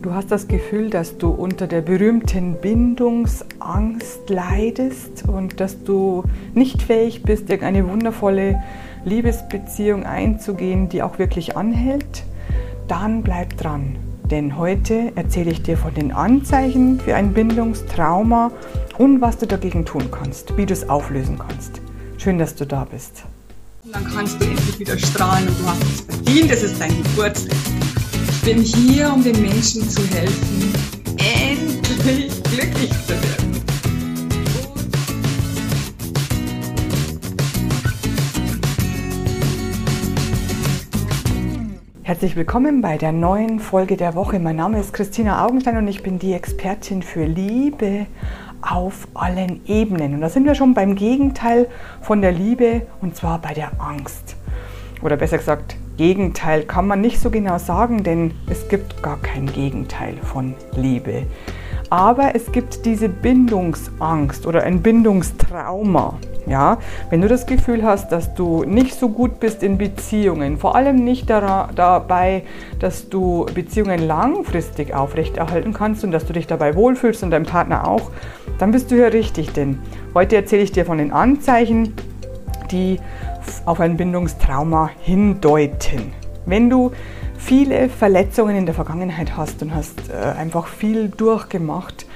Du hast das Gefühl, dass du unter der berühmten Bindungsangst leidest und dass du nicht fähig bist, irgendeine wundervolle Liebesbeziehung einzugehen, die auch wirklich anhält. Dann bleib dran, denn heute erzähle ich dir von den Anzeichen für ein Bindungstrauma und was du dagegen tun kannst, wie du es auflösen kannst. Schön, dass du da bist. dann kannst du endlich wieder strahlen und du hast es verdient, es ist dein Geburtstag bin hier, um den Menschen zu helfen, endlich glücklich zu werden. Herzlich willkommen bei der neuen Folge der Woche. Mein Name ist Christina Augenstein und ich bin die Expertin für Liebe auf allen Ebenen. Und da sind wir schon beim Gegenteil von der Liebe und zwar bei der Angst. Oder besser gesagt, Gegenteil kann man nicht so genau sagen, denn es gibt gar kein Gegenteil von Liebe. Aber es gibt diese Bindungsangst oder ein Bindungstrauma. Ja, wenn du das Gefühl hast, dass du nicht so gut bist in Beziehungen, vor allem nicht dabei, dass du Beziehungen langfristig aufrechterhalten kannst und dass du dich dabei wohlfühlst und dein Partner auch, dann bist du hier richtig, denn heute erzähle ich dir von den Anzeichen, die auf ein Bindungstrauma hindeuten. Wenn du viele Verletzungen in der Vergangenheit hast und hast äh, einfach viel durchgemacht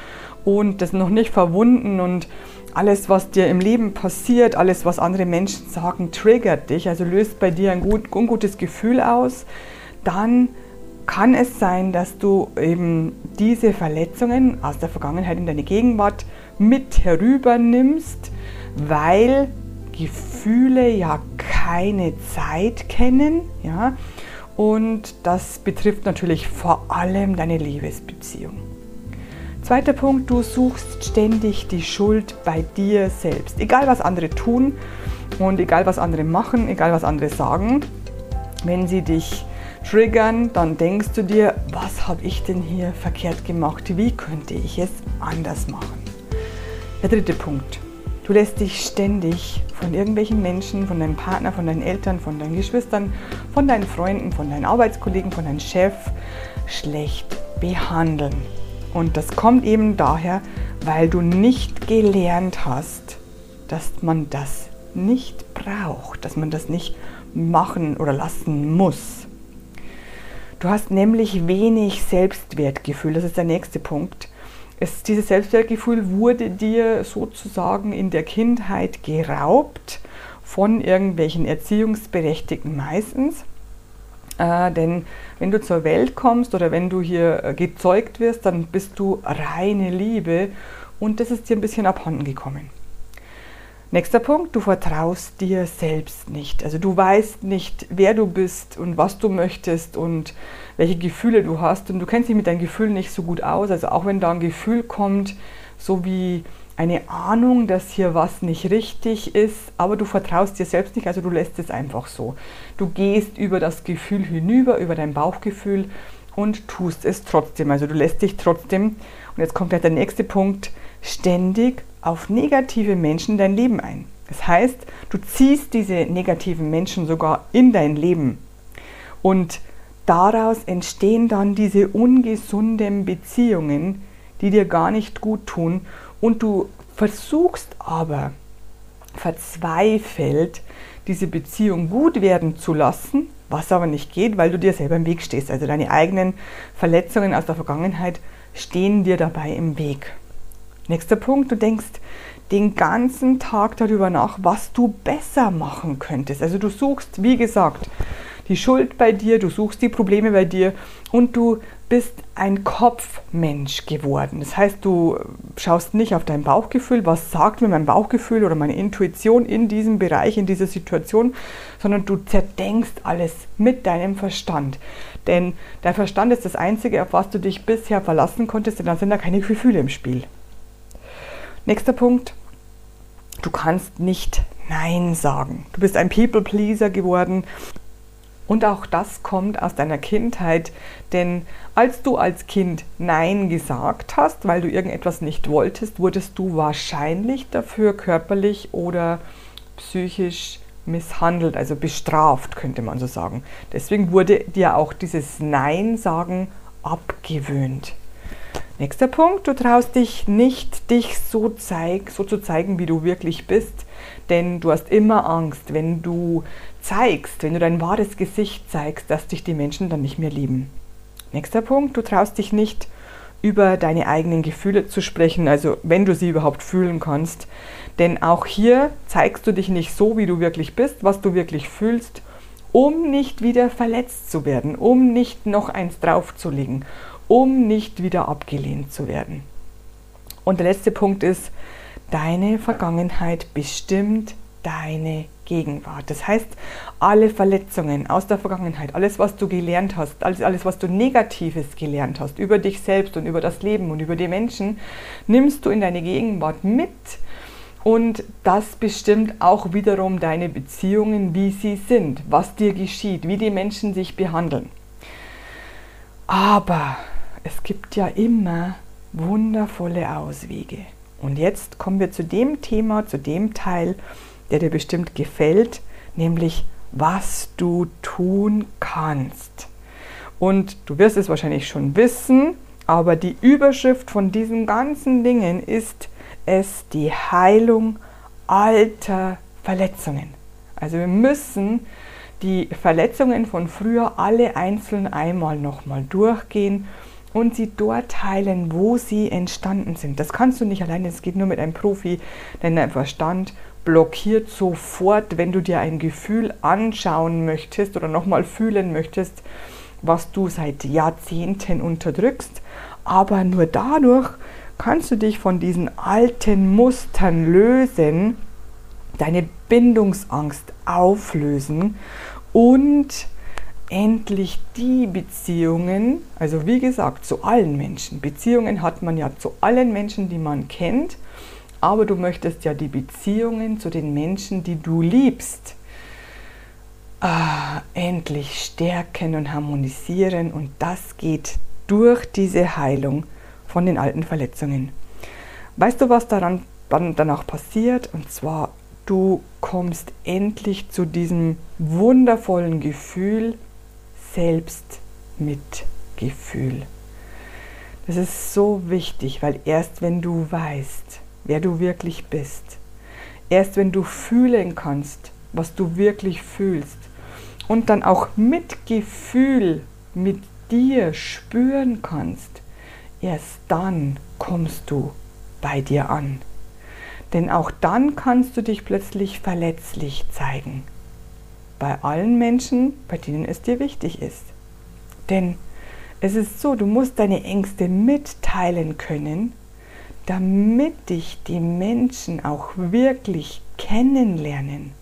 und das noch nicht verwunden und alles, was dir im Leben passiert, alles, was andere Menschen sagen, triggert dich, also löst bei dir ein gut, ungutes Gefühl aus, dann kann es sein, dass du eben diese Verletzungen aus der Vergangenheit in deine Gegenwart mit herübernimmst, weil Gefühle ja keine Zeit kennen, ja, und das betrifft natürlich vor allem deine Liebesbeziehung. Zweiter Punkt, du suchst ständig die Schuld bei dir selbst. Egal was andere tun und egal was andere machen, egal was andere sagen, wenn sie dich triggern, dann denkst du dir, was habe ich denn hier verkehrt gemacht? Wie könnte ich es anders machen? Der dritte Punkt, Du lässt dich ständig von irgendwelchen Menschen, von deinem Partner, von deinen Eltern, von deinen Geschwistern, von deinen Freunden, von deinen Arbeitskollegen, von deinem Chef schlecht behandeln. Und das kommt eben daher, weil du nicht gelernt hast, dass man das nicht braucht, dass man das nicht machen oder lassen muss. Du hast nämlich wenig Selbstwertgefühl, das ist der nächste Punkt. Es, dieses Selbstwertgefühl wurde dir sozusagen in der Kindheit geraubt von irgendwelchen Erziehungsberechtigten meistens. Äh, denn wenn du zur Welt kommst oder wenn du hier äh, gezeugt wirst, dann bist du reine Liebe und das ist dir ein bisschen abhanden gekommen. Nächster Punkt, du vertraust dir selbst nicht. Also du weißt nicht, wer du bist und was du möchtest und welche Gefühle du hast und du kennst dich mit deinen Gefühlen nicht so gut aus. Also auch wenn da ein Gefühl kommt, so wie eine Ahnung, dass hier was nicht richtig ist, aber du vertraust dir selbst nicht, also du lässt es einfach so. Du gehst über das Gefühl hinüber, über dein Bauchgefühl und tust es trotzdem. Also du lässt dich trotzdem, und jetzt kommt gleich der nächste Punkt, ständig auf negative Menschen dein Leben ein. Das heißt, du ziehst diese negativen Menschen sogar in dein Leben. Und daraus entstehen dann diese ungesunden Beziehungen, die dir gar nicht gut tun. Und du versuchst aber verzweifelt, diese Beziehung gut werden zu lassen, was aber nicht geht, weil du dir selber im Weg stehst. Also deine eigenen Verletzungen aus der Vergangenheit stehen dir dabei im Weg. Nächster Punkt, du denkst den ganzen Tag darüber nach, was du besser machen könntest. Also du suchst, wie gesagt, die Schuld bei dir, du suchst die Probleme bei dir und du bist ein Kopfmensch geworden. Das heißt, du schaust nicht auf dein Bauchgefühl, was sagt mir mein Bauchgefühl oder meine Intuition in diesem Bereich, in dieser Situation, sondern du zerdenkst alles mit deinem Verstand. Denn dein Verstand ist das Einzige, auf was du dich bisher verlassen konntest, denn dann sind da keine Gefühle im Spiel. Nächster Punkt. Du kannst nicht Nein sagen. Du bist ein People-Pleaser geworden. Und auch das kommt aus deiner Kindheit, denn als du als Kind Nein gesagt hast, weil du irgendetwas nicht wolltest, wurdest du wahrscheinlich dafür körperlich oder psychisch misshandelt, also bestraft, könnte man so sagen. Deswegen wurde dir auch dieses Nein sagen abgewöhnt. Nächster Punkt, du traust dich nicht, dich so, zeig, so zu zeigen, wie du wirklich bist, denn du hast immer Angst, wenn du zeigst, wenn du dein wahres Gesicht zeigst, dass dich die Menschen dann nicht mehr lieben. Nächster Punkt, du traust dich nicht, über deine eigenen Gefühle zu sprechen, also wenn du sie überhaupt fühlen kannst. Denn auch hier zeigst du dich nicht so, wie du wirklich bist, was du wirklich fühlst, um nicht wieder verletzt zu werden, um nicht noch eins draufzulegen, um nicht wieder abgelehnt zu werden. Und der letzte Punkt ist, deine Vergangenheit bestimmt deine Gegenwart. Das heißt, alle Verletzungen aus der Vergangenheit, alles, was du gelernt hast, alles, alles, was du Negatives gelernt hast über dich selbst und über das Leben und über die Menschen, nimmst du in deine Gegenwart mit. Und das bestimmt auch wiederum deine Beziehungen, wie sie sind, was dir geschieht, wie die Menschen sich behandeln. Aber es gibt ja immer wundervolle Auswege. Und jetzt kommen wir zu dem Thema, zu dem Teil, der dir bestimmt gefällt, nämlich was du tun kannst. Und du wirst es wahrscheinlich schon wissen, aber die Überschrift von diesen ganzen Dingen ist es die Heilung alter Verletzungen. Also wir müssen die Verletzungen von früher alle einzeln einmal nochmal durchgehen und sie dort heilen, wo sie entstanden sind. Das kannst du nicht alleine, es geht nur mit einem Profi, denn dein Verstand blockiert sofort, wenn du dir ein Gefühl anschauen möchtest oder nochmal fühlen möchtest, was du seit Jahrzehnten unterdrückst. Aber nur dadurch kannst du dich von diesen alten Mustern lösen, deine Bindungsangst auflösen und endlich die Beziehungen, also wie gesagt, zu allen Menschen. Beziehungen hat man ja zu allen Menschen, die man kennt aber du möchtest ja die Beziehungen zu den Menschen, die du liebst, ah, endlich stärken und harmonisieren. Und das geht durch diese Heilung von den alten Verletzungen. Weißt du, was daran danach passiert? Und zwar, du kommst endlich zu diesem wundervollen Gefühl Selbstmitgefühl. Das ist so wichtig, weil erst wenn du weißt, wer du wirklich bist. Erst wenn du fühlen kannst, was du wirklich fühlst und dann auch mit Gefühl mit dir spüren kannst, erst dann kommst du bei dir an. Denn auch dann kannst du dich plötzlich verletzlich zeigen. Bei allen Menschen, bei denen es dir wichtig ist. Denn es ist so, du musst deine Ängste mitteilen können, damit dich die Menschen auch wirklich kennenlernen,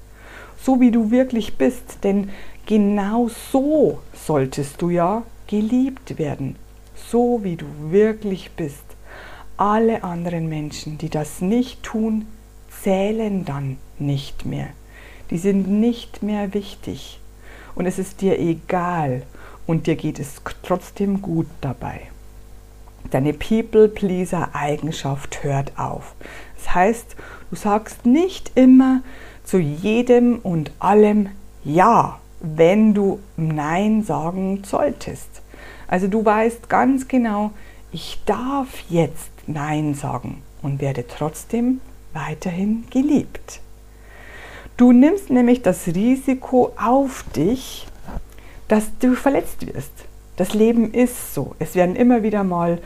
so wie du wirklich bist. Denn genau so solltest du ja geliebt werden, so wie du wirklich bist. Alle anderen Menschen, die das nicht tun, zählen dann nicht mehr. Die sind nicht mehr wichtig. Und es ist dir egal und dir geht es trotzdem gut dabei. Deine People-Pleaser-Eigenschaft hört auf. Das heißt, du sagst nicht immer zu jedem und allem Ja, wenn du Nein sagen solltest. Also du weißt ganz genau, ich darf jetzt Nein sagen und werde trotzdem weiterhin geliebt. Du nimmst nämlich das Risiko auf dich, dass du verletzt wirst. Das Leben ist so. Es werden immer wieder mal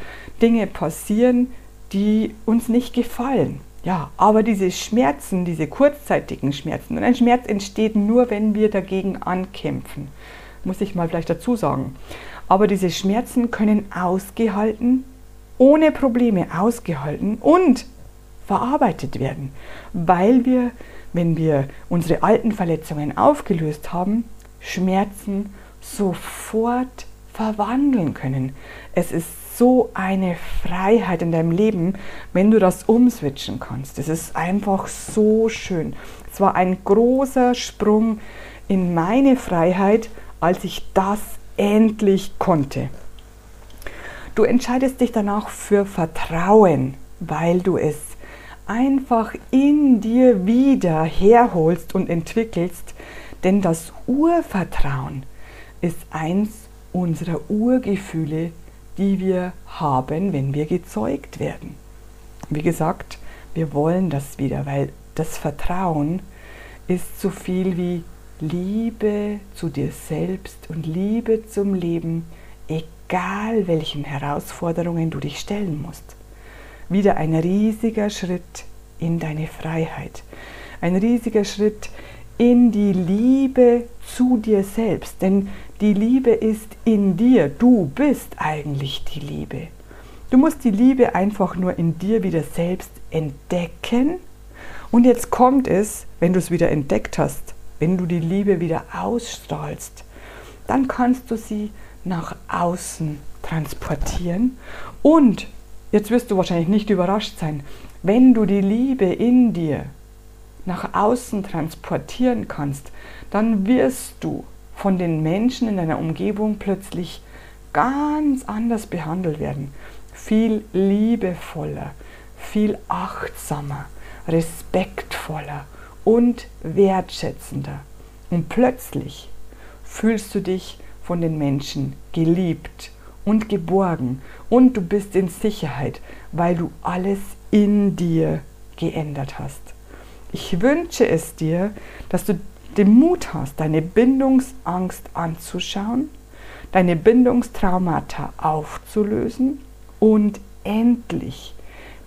Dinge passieren, die uns nicht gefallen. Ja, aber diese Schmerzen, diese kurzzeitigen Schmerzen, und ein Schmerz entsteht nur, wenn wir dagegen ankämpfen, muss ich mal vielleicht dazu sagen. Aber diese Schmerzen können ausgehalten, ohne Probleme ausgehalten und verarbeitet werden, weil wir, wenn wir unsere alten Verletzungen aufgelöst haben, Schmerzen sofort verwandeln können. Es ist so eine Freiheit in deinem Leben, wenn du das umswitchen kannst. Es ist einfach so schön. Es war ein großer Sprung in meine Freiheit, als ich das endlich konnte. Du entscheidest dich danach für Vertrauen, weil du es einfach in dir wieder herholst und entwickelst, denn das Urvertrauen ist eins unserer Urgefühle, die wir haben, wenn wir gezeugt werden. Wie gesagt, wir wollen das wieder, weil das Vertrauen ist so viel wie Liebe zu dir selbst und Liebe zum Leben, egal welchen Herausforderungen du dich stellen musst. Wieder ein riesiger Schritt in deine Freiheit, ein riesiger Schritt in die Liebe zu dir selbst, denn die Liebe ist in dir, du bist eigentlich die Liebe. Du musst die Liebe einfach nur in dir wieder selbst entdecken. Und jetzt kommt es, wenn du es wieder entdeckt hast, wenn du die Liebe wieder ausstrahlst, dann kannst du sie nach außen transportieren. Und jetzt wirst du wahrscheinlich nicht überrascht sein, wenn du die Liebe in dir nach außen transportieren kannst, dann wirst du von den Menschen in deiner Umgebung plötzlich ganz anders behandelt werden. Viel liebevoller, viel achtsamer, respektvoller und wertschätzender. Und plötzlich fühlst du dich von den Menschen geliebt und geborgen und du bist in Sicherheit, weil du alles in dir geändert hast. Ich wünsche es dir, dass du den Mut hast, deine Bindungsangst anzuschauen, deine Bindungstraumata aufzulösen und endlich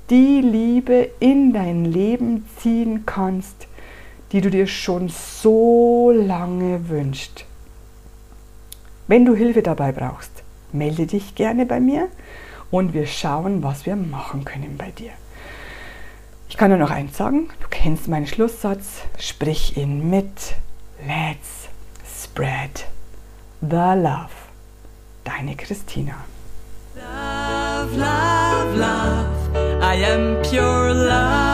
die Liebe in dein Leben ziehen kannst, die du dir schon so lange wünschst. Wenn du Hilfe dabei brauchst, melde dich gerne bei mir und wir schauen, was wir machen können bei dir. Ich kann nur noch eins sagen, du kennst meinen Schlusssatz, sprich ihn mit. Let's spread the love. Deine Christina. Love, love, love. I am pure love.